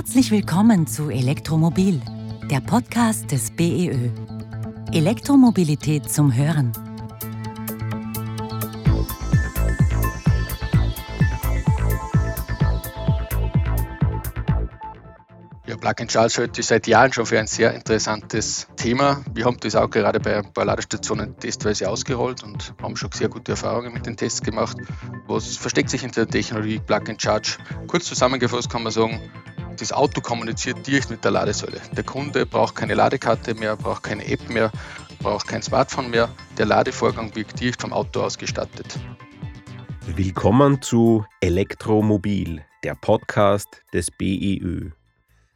Herzlich willkommen zu Elektromobil, der Podcast des BEÖ. Elektromobilität zum Hören. Ja, Plug-and-Charge halte ich seit Jahren schon für ein sehr interessantes Thema. Wir haben das auch gerade bei ein paar Ladestationen testweise ausgerollt und haben schon sehr gute Erfahrungen mit den Tests gemacht. Was versteckt sich hinter der Technologie Plug-and-Charge? Kurz zusammengefasst kann man sagen, das Auto kommuniziert direkt mit der Ladesäule. Der Kunde braucht keine Ladekarte mehr, braucht keine App mehr, braucht kein Smartphone mehr. Der Ladevorgang wird direkt vom Auto ausgestattet. Willkommen zu Elektromobil, der Podcast des BEÖ.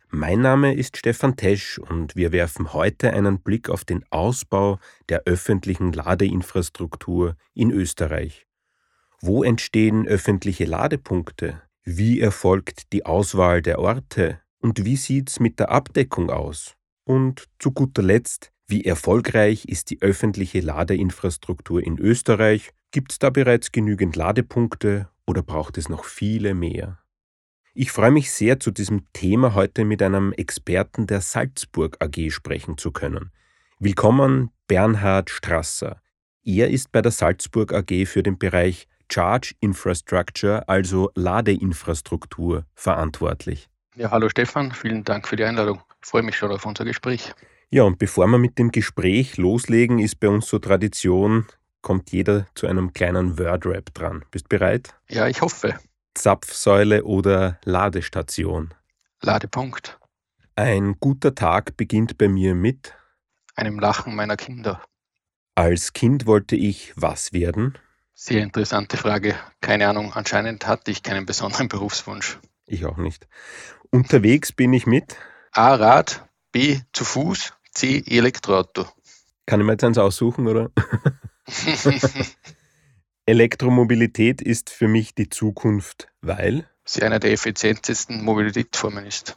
Mein Name ist Stefan Tesch und wir werfen heute einen Blick auf den Ausbau der öffentlichen Ladeinfrastruktur in Österreich. Wo entstehen öffentliche Ladepunkte? Wie erfolgt die Auswahl der Orte? Und wie sieht's mit der Abdeckung aus? Und zu guter Letzt, wie erfolgreich ist die öffentliche Ladeinfrastruktur in Österreich? Gibt's da bereits genügend Ladepunkte oder braucht es noch viele mehr? Ich freue mich sehr, zu diesem Thema heute mit einem Experten der Salzburg AG sprechen zu können. Willkommen, Bernhard Strasser. Er ist bei der Salzburg AG für den Bereich Charge Infrastructure, also Ladeinfrastruktur, verantwortlich. Ja, hallo Stefan, vielen Dank für die Einladung. Ich freue mich schon auf unser Gespräch. Ja, und bevor wir mit dem Gespräch loslegen, ist bei uns so Tradition, kommt jeder zu einem kleinen Word-Rap dran. Bist bereit? Ja, ich hoffe. Zapfsäule oder Ladestation? Ladepunkt. Ein guter Tag beginnt bei mir mit einem Lachen meiner Kinder. Als Kind wollte ich was werden? Sehr interessante Frage. Keine Ahnung, anscheinend hatte ich keinen besonderen Berufswunsch. Ich auch nicht. Unterwegs bin ich mit A. Rad, B. Zu Fuß, C. Elektroauto. Kann ich mir jetzt eins aussuchen, oder? Elektromobilität ist für mich die Zukunft, weil sie eine der effizientesten Mobilitätsformen ist.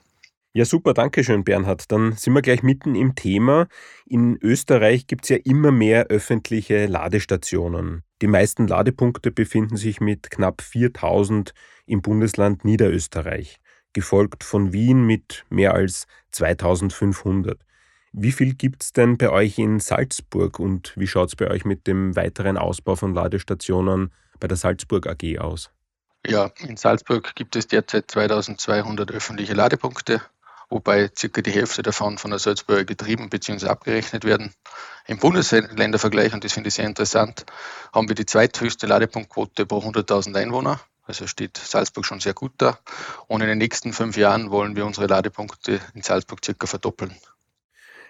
Ja, super, danke schön, Bernhard. Dann sind wir gleich mitten im Thema. In Österreich gibt es ja immer mehr öffentliche Ladestationen. Die meisten Ladepunkte befinden sich mit knapp 4000 im Bundesland Niederösterreich, gefolgt von Wien mit mehr als 2500. Wie viel gibt es denn bei euch in Salzburg und wie schaut es bei euch mit dem weiteren Ausbau von Ladestationen bei der Salzburg AG aus? Ja, in Salzburg gibt es derzeit 2200 öffentliche Ladepunkte, wobei circa die Hälfte davon von der Salzburger getrieben bzw. abgerechnet werden. Im Bundesländervergleich, und das finde ich sehr interessant, haben wir die zweithöchste Ladepunktquote pro 100.000 Einwohner. Also steht Salzburg schon sehr gut da. Und in den nächsten fünf Jahren wollen wir unsere Ladepunkte in Salzburg circa verdoppeln.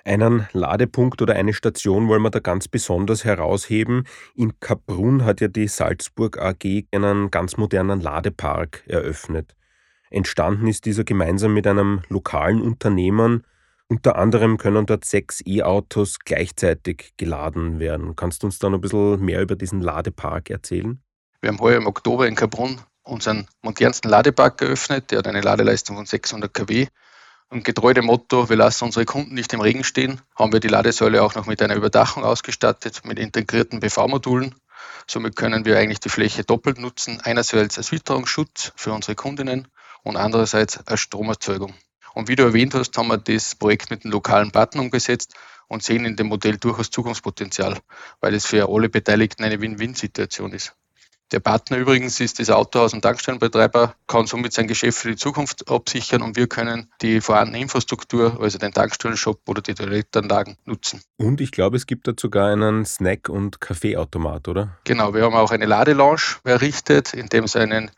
Einen Ladepunkt oder eine Station wollen wir da ganz besonders herausheben. In Kaprun hat ja die Salzburg AG einen ganz modernen Ladepark eröffnet. Entstanden ist dieser gemeinsam mit einem lokalen Unternehmen. Unter anderem können dort sechs E-Autos gleichzeitig geladen werden. Kannst du uns da noch ein bisschen mehr über diesen Ladepark erzählen? Wir haben heuer im Oktober in Kaprun unseren modernsten Ladepark eröffnet. Der hat eine Ladeleistung von 600 kW und getreu dem Motto, wir lassen unsere Kunden nicht im Regen stehen, haben wir die Ladesäule auch noch mit einer Überdachung ausgestattet, mit integrierten PV-Modulen. Somit können wir eigentlich die Fläche doppelt nutzen, einerseits als Witterungsschutz für unsere Kundinnen und andererseits als Stromerzeugung. Und wie du erwähnt hast, haben wir das Projekt mit den lokalen Partnern umgesetzt und sehen in dem Modell durchaus Zukunftspotenzial, weil es für alle Beteiligten eine Win-Win-Situation ist. Der Partner übrigens ist das Autohaus- und Tankstellenbetreiber, kann somit sein Geschäft für die Zukunft absichern und wir können die vorhandene Infrastruktur, also den Tankstellenshop oder die Toilettenanlagen nutzen. Und ich glaube, es gibt da sogar einen Snack- und Kaffeeautomat, oder? Genau, wir haben auch eine Ladelounge errichtet, in dem es einen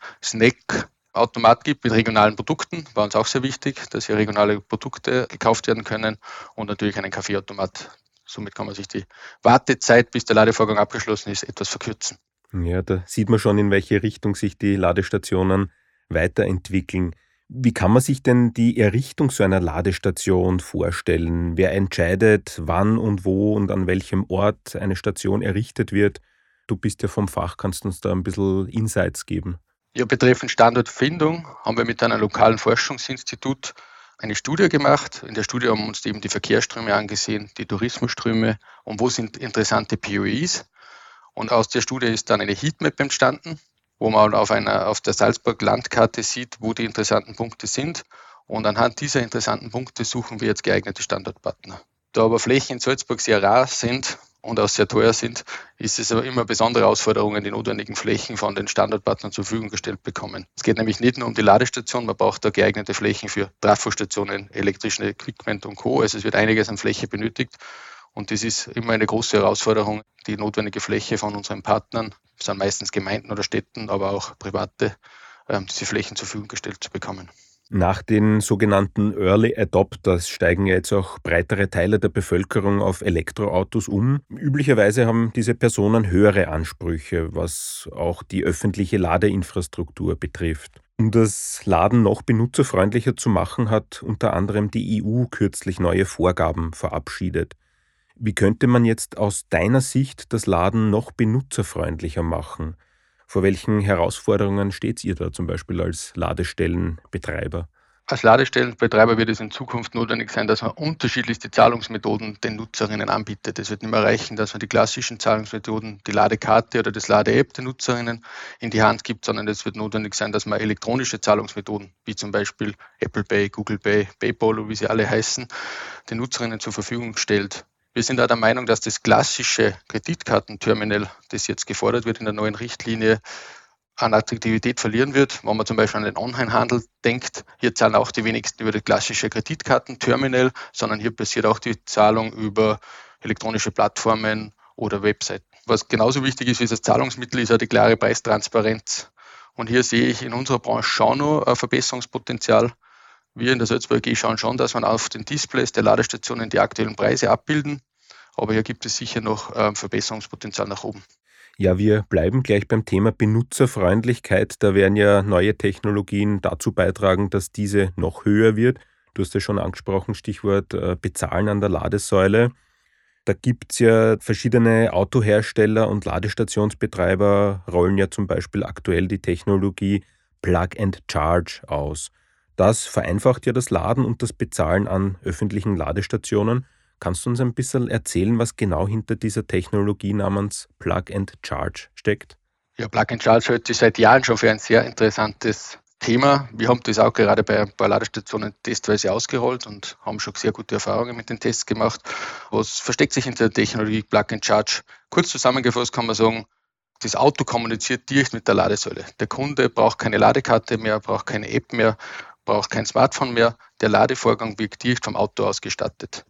Snack-Automat gibt mit regionalen Produkten. War uns auch sehr wichtig, dass hier regionale Produkte gekauft werden können und natürlich einen Kaffeeautomat. Somit kann man sich die Wartezeit, bis der Ladevorgang abgeschlossen ist, etwas verkürzen. Ja, da sieht man schon, in welche Richtung sich die Ladestationen weiterentwickeln. Wie kann man sich denn die Errichtung so einer Ladestation vorstellen? Wer entscheidet, wann und wo und an welchem Ort eine Station errichtet wird? Du bist ja vom Fach, kannst uns da ein bisschen Insights geben? Ja, betreffend Standortfindung haben wir mit einem lokalen Forschungsinstitut eine Studie gemacht. In der Studie haben wir uns eben die Verkehrsströme angesehen, die Tourismusströme und wo sind interessante POEs. Und aus der Studie ist dann eine Heatmap entstanden, wo man auf, einer, auf der Salzburg-Landkarte sieht, wo die interessanten Punkte sind. Und anhand dieser interessanten Punkte suchen wir jetzt geeignete Standortpartner. Da aber Flächen in Salzburg sehr rar sind und auch sehr teuer sind, ist es aber immer besondere Herausforderungen, die notwendigen Flächen von den Standortpartnern zur Verfügung gestellt bekommen. Es geht nämlich nicht nur um die Ladestation, man braucht da geeignete Flächen für Trafostationen, elektrischen Equipment und Co. Also es wird einiges an Fläche benötigt. Und das ist immer eine große Herausforderung, die notwendige Fläche von unseren Partnern, das sind meistens Gemeinden oder Städten, aber auch private, ähm, diese Flächen zur Verfügung gestellt zu bekommen. Nach den sogenannten Early Adopters steigen ja jetzt auch breitere Teile der Bevölkerung auf Elektroautos um. Üblicherweise haben diese Personen höhere Ansprüche, was auch die öffentliche Ladeinfrastruktur betrifft. Um das Laden noch benutzerfreundlicher zu machen, hat unter anderem die EU kürzlich neue Vorgaben verabschiedet. Wie könnte man jetzt aus deiner Sicht das Laden noch benutzerfreundlicher machen? Vor welchen Herausforderungen steht ihr da zum Beispiel als Ladestellenbetreiber? Als Ladestellenbetreiber wird es in Zukunft notwendig sein, dass man unterschiedlichste Zahlungsmethoden den Nutzerinnen anbietet. Es wird nicht mehr reichen, dass man die klassischen Zahlungsmethoden, die Ladekarte oder das Lade-App den Nutzerinnen in die Hand gibt, sondern es wird notwendig sein, dass man elektronische Zahlungsmethoden, wie zum Beispiel Apple Pay, Google Pay, PayPal, wie sie alle heißen, den Nutzerinnen zur Verfügung stellt. Wir sind auch der Meinung, dass das klassische Kreditkartenterminal, das jetzt gefordert wird in der neuen Richtlinie, an Attraktivität verlieren wird. Wenn man zum Beispiel an den Onlinehandel denkt, hier zahlen auch die wenigsten über das klassische Kreditkartenterminal, sondern hier passiert auch die Zahlung über elektronische Plattformen oder Webseiten. Was genauso wichtig ist wie das Zahlungsmittel, ist auch die klare Preistransparenz. Und hier sehe ich in unserer Branche schon noch ein Verbesserungspotenzial. Wir in der Salzburg AG schauen schon, dass man auf den Displays der Ladestationen die aktuellen Preise abbilden. Aber hier gibt es sicher noch ähm, Verbesserungspotenzial nach oben. Ja, wir bleiben gleich beim Thema Benutzerfreundlichkeit. Da werden ja neue Technologien dazu beitragen, dass diese noch höher wird. Du hast ja schon angesprochen, Stichwort äh, Bezahlen an der Ladesäule. Da gibt es ja verschiedene Autohersteller und Ladestationsbetreiber, rollen ja zum Beispiel aktuell die Technologie Plug and Charge aus. Das vereinfacht ja das Laden und das Bezahlen an öffentlichen Ladestationen. Kannst du uns ein bisschen erzählen, was genau hinter dieser Technologie namens Plug and Charge steckt? Ja, Plug and Charge hält sich seit Jahren schon für ein sehr interessantes Thema. Wir haben das auch gerade bei ein paar Ladestationen testweise ausgerollt und haben schon sehr gute Erfahrungen mit den Tests gemacht. Was versteckt sich hinter der Technologie Plug and Charge? Kurz zusammengefasst kann man sagen, das Auto kommuniziert direkt mit der Ladesäule. Der Kunde braucht keine Ladekarte mehr, braucht keine App mehr braucht kein Smartphone mehr. Der Ladevorgang wird direkt vom Auto ausgestattet.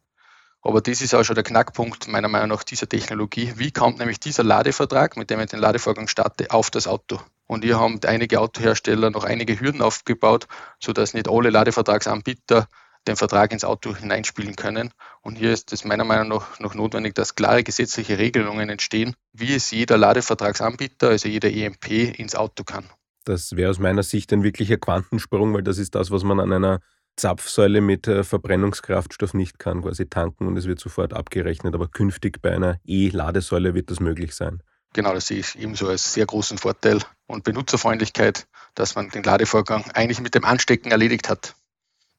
Aber das ist auch schon der Knackpunkt meiner Meinung nach dieser Technologie. Wie kommt nämlich dieser Ladevertrag, mit dem ich den Ladevorgang starte, auf das Auto? Und hier haben einige Autohersteller noch einige Hürden aufgebaut, sodass nicht alle Ladevertragsanbieter den Vertrag ins Auto hineinspielen können. Und hier ist es meiner Meinung nach noch notwendig, dass klare gesetzliche Regelungen entstehen, wie es jeder Ladevertragsanbieter, also jeder EMP, ins Auto kann. Das wäre aus meiner Sicht ein wirklicher Quantensprung, weil das ist das, was man an einer Zapfsäule mit äh, Verbrennungskraftstoff nicht kann, quasi tanken und es wird sofort abgerechnet. Aber künftig bei einer E-Ladesäule wird das möglich sein. Genau, das sehe ich ebenso als sehr großen Vorteil und Benutzerfreundlichkeit, dass man den Ladevorgang eigentlich mit dem Anstecken erledigt hat.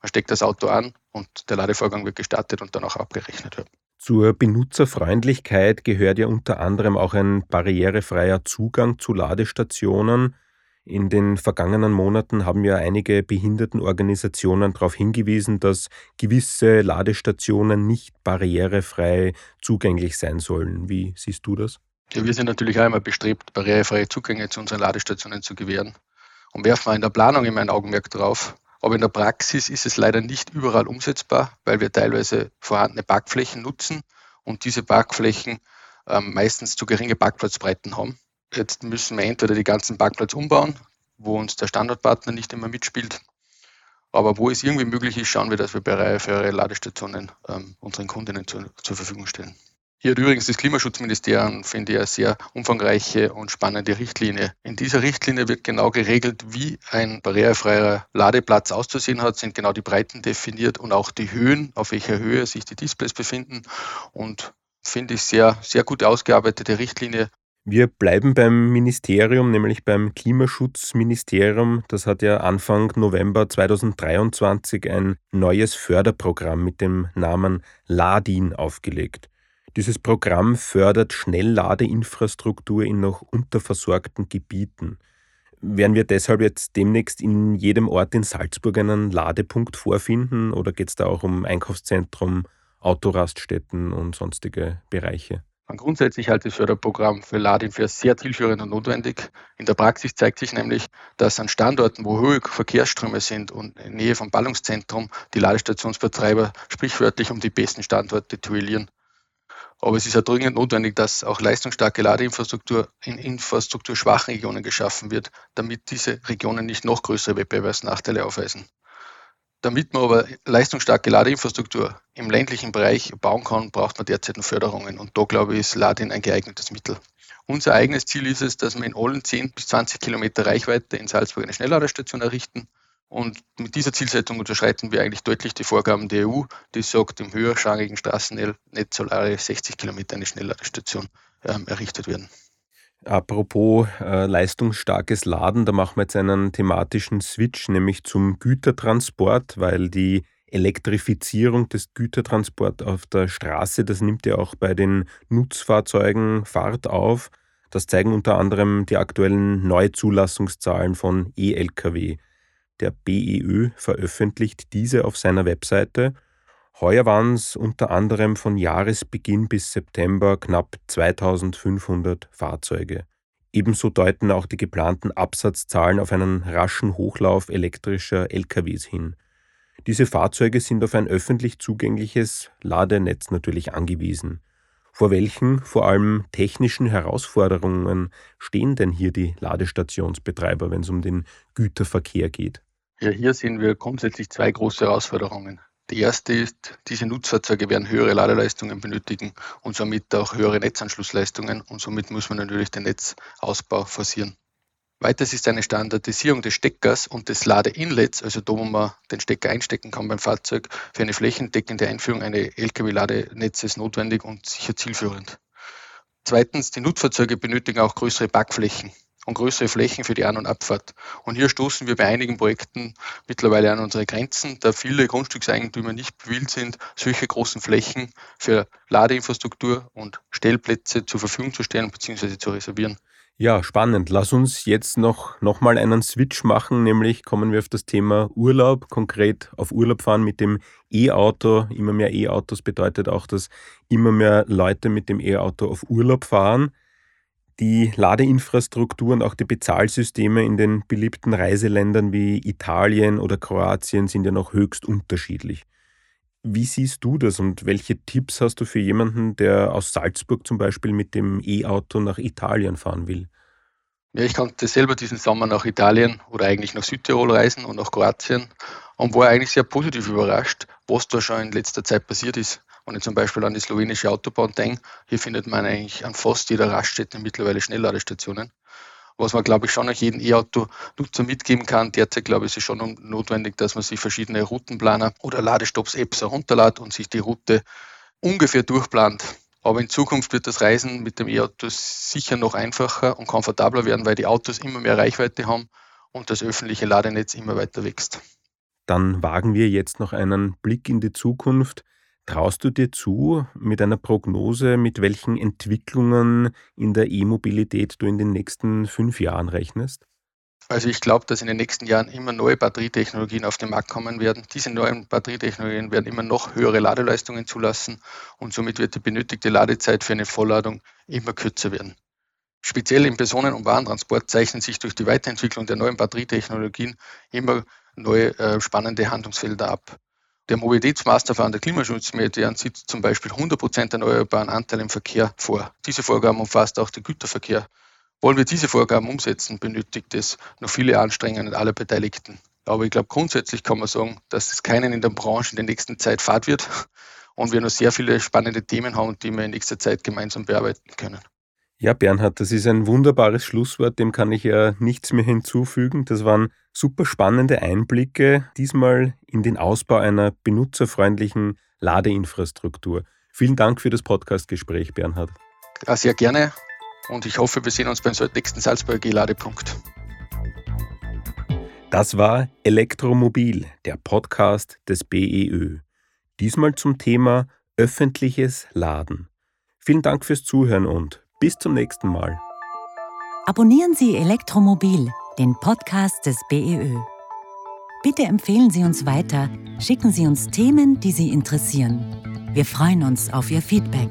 Man steckt das Auto an und der Ladevorgang wird gestartet und dann auch abgerechnet wird. Zur Benutzerfreundlichkeit gehört ja unter anderem auch ein barrierefreier Zugang zu Ladestationen. In den vergangenen Monaten haben ja einige Behindertenorganisationen darauf hingewiesen, dass gewisse Ladestationen nicht barrierefrei zugänglich sein sollen. Wie siehst du das? Ja, wir sind natürlich auch immer bestrebt, barrierefreie Zugänge zu unseren Ladestationen zu gewähren und werfen wir in der Planung immer ein Augenmerk drauf. Aber in der Praxis ist es leider nicht überall umsetzbar, weil wir teilweise vorhandene Parkflächen nutzen und diese Parkflächen ähm, meistens zu geringe Parkplatzbreiten haben. Jetzt müssen wir entweder die ganzen Parkplätze umbauen, wo uns der Standortpartner nicht immer mitspielt. Aber wo es irgendwie möglich ist, schauen wir, dass wir barrierefreie Ladestationen ähm, unseren Kundinnen zu, zur Verfügung stellen. Hier hat übrigens das Klimaschutzministerium, finde ich, eine sehr umfangreiche und spannende Richtlinie. In dieser Richtlinie wird genau geregelt, wie ein barrierefreier Ladeplatz auszusehen hat, sind genau die Breiten definiert und auch die Höhen, auf welcher Höhe sich die Displays befinden. Und finde ich sehr, sehr gut ausgearbeitete Richtlinie, wir bleiben beim Ministerium, nämlich beim Klimaschutzministerium. Das hat ja Anfang November 2023 ein neues Förderprogramm mit dem Namen LADIN aufgelegt. Dieses Programm fördert Schnellladeinfrastruktur in noch unterversorgten Gebieten. werden wir deshalb jetzt demnächst in jedem Ort in Salzburg einen Ladepunkt vorfinden oder geht es da auch um Einkaufszentrum, Autoraststätten und sonstige Bereiche? Grundsätzlich halte ich das Förderprogramm für Ladin für sehr zielführend und notwendig. In der Praxis zeigt sich nämlich, dass an Standorten, wo hohe Verkehrsströme sind und in Nähe vom Ballungszentrum die Ladestationsbetreiber sprichwörtlich um die besten Standorte duellieren. Aber es ist ja dringend notwendig, dass auch leistungsstarke Ladeinfrastruktur in infrastrukturschwachen Regionen geschaffen wird, damit diese Regionen nicht noch größere Wettbewerbsnachteile aufweisen. Damit man aber leistungsstarke Ladeinfrastruktur im ländlichen Bereich bauen kann, braucht man derzeit Förderungen. Und da glaube ich, ist Ladin ein geeignetes Mittel. Unser eigenes Ziel ist es, dass wir in allen 10 bis 20 Kilometer Reichweite in Salzburg eine Schnellladestation errichten. Und mit dieser Zielsetzung unterschreiten wir eigentlich deutlich die Vorgaben der EU, die sagt, im höherschrangigen Straßennetz soll alle 60 Kilometer eine Schnellladestation ähm, errichtet werden. Apropos äh, leistungsstarkes Laden, da machen wir jetzt einen thematischen Switch, nämlich zum Gütertransport, weil die Elektrifizierung des Gütertransports auf der Straße, das nimmt ja auch bei den Nutzfahrzeugen Fahrt auf. Das zeigen unter anderem die aktuellen Neuzulassungszahlen von E-Lkw. Der BEÖ veröffentlicht diese auf seiner Webseite Heuer waren es unter anderem von Jahresbeginn bis September knapp 2500 Fahrzeuge. Ebenso deuten auch die geplanten Absatzzahlen auf einen raschen Hochlauf elektrischer LKWs hin. Diese Fahrzeuge sind auf ein öffentlich zugängliches Ladenetz natürlich angewiesen. Vor welchen, vor allem technischen Herausforderungen stehen denn hier die Ladestationsbetreiber, wenn es um den Güterverkehr geht? Ja, hier sehen wir grundsätzlich zwei große Herausforderungen. Die erste ist, diese Nutzfahrzeuge werden höhere Ladeleistungen benötigen und somit auch höhere Netzanschlussleistungen und somit muss man natürlich den Netzausbau forcieren. Weiters ist eine Standardisierung des Steckers und des Ladeinlets, also da, wo man den Stecker einstecken kann beim Fahrzeug, für eine flächendeckende Einführung eines Lkw-Ladenetzes notwendig und sicher zielführend. Zweitens, die Nutzfahrzeuge benötigen auch größere Backflächen und größere Flächen für die An- und Abfahrt. Und hier stoßen wir bei einigen Projekten mittlerweile an unsere Grenzen, da viele Grundstückseigentümer nicht bewilligt sind, solche großen Flächen für Ladeinfrastruktur und Stellplätze zur Verfügung zu stellen bzw. zu reservieren. Ja, spannend. Lass uns jetzt noch, noch mal einen Switch machen, nämlich kommen wir auf das Thema Urlaub, konkret auf Urlaub fahren mit dem E-Auto. Immer mehr E-Autos bedeutet auch, dass immer mehr Leute mit dem E-Auto auf Urlaub fahren. Die Ladeinfrastruktur und auch die Bezahlsysteme in den beliebten Reiseländern wie Italien oder Kroatien sind ja noch höchst unterschiedlich. Wie siehst du das und welche Tipps hast du für jemanden, der aus Salzburg zum Beispiel mit dem E-Auto nach Italien fahren will? Ja, ich konnte selber diesen Sommer nach Italien oder eigentlich nach Südtirol reisen und nach Kroatien und war eigentlich sehr positiv überrascht, was da schon in letzter Zeit passiert ist. Wenn ich zum Beispiel an die slowenische Autobahn denke, hier findet man eigentlich an fast jeder Raststätte mittlerweile Schnellladestationen. Was man, glaube ich, schon auch jedem E-Auto-Nutzer mitgeben kann. Derzeit, glaube ich, ist es schon notwendig, dass man sich verschiedene Routenplaner oder Ladestopps-Apps herunterlädt und sich die Route ungefähr durchplant. Aber in Zukunft wird das Reisen mit dem E-Auto sicher noch einfacher und komfortabler werden, weil die Autos immer mehr Reichweite haben und das öffentliche Ladenetz immer weiter wächst. Dann wagen wir jetzt noch einen Blick in die Zukunft. Traust du dir zu, mit einer Prognose, mit welchen Entwicklungen in der E-Mobilität du in den nächsten fünf Jahren rechnest? Also ich glaube, dass in den nächsten Jahren immer neue Batterietechnologien auf den Markt kommen werden. Diese neuen Batterietechnologien werden immer noch höhere Ladeleistungen zulassen und somit wird die benötigte Ladezeit für eine Vollladung immer kürzer werden. Speziell im Personen- und Warentransport zeichnen sich durch die Weiterentwicklung der neuen Batterietechnologien immer neue äh, spannende Handlungsfelder ab. Der Mobilitätsmasterplan der Klimaschutzmedian sieht zum Beispiel 100% erneuerbaren Anteil im Verkehr vor. Diese Vorgaben umfasst auch den Güterverkehr. Wollen wir diese Vorgaben umsetzen, benötigt es noch viele Anstrengungen aller Beteiligten. Aber ich glaube, grundsätzlich kann man sagen, dass es keinen in der Branche in der nächsten Zeit fad wird und wir noch sehr viele spannende Themen haben, die wir in nächster Zeit gemeinsam bearbeiten können. Ja, Bernhard, das ist ein wunderbares Schlusswort, dem kann ich ja nichts mehr hinzufügen. Das waren super spannende Einblicke, diesmal in den Ausbau einer benutzerfreundlichen Ladeinfrastruktur. Vielen Dank für das Podcastgespräch, Bernhard. Ja, sehr gerne und ich hoffe, wir sehen uns beim nächsten Salzburger Ladepunkt. Das war Elektromobil, der Podcast des BEÖ. Diesmal zum Thema öffentliches Laden. Vielen Dank fürs Zuhören und bis zum nächsten Mal. Abonnieren Sie Elektromobil den Podcast des BEÖ. Bitte empfehlen Sie uns weiter, schicken Sie uns Themen, die Sie interessieren. Wir freuen uns auf Ihr Feedback.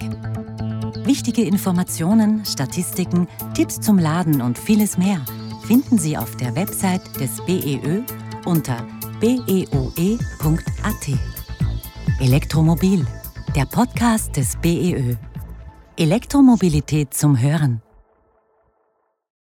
Wichtige Informationen, Statistiken, Tipps zum Laden und vieles mehr finden Sie auf der Website des BEÖ unter beoe.at. Elektromobil, der Podcast des BEÖ. Elektromobilität zum Hören.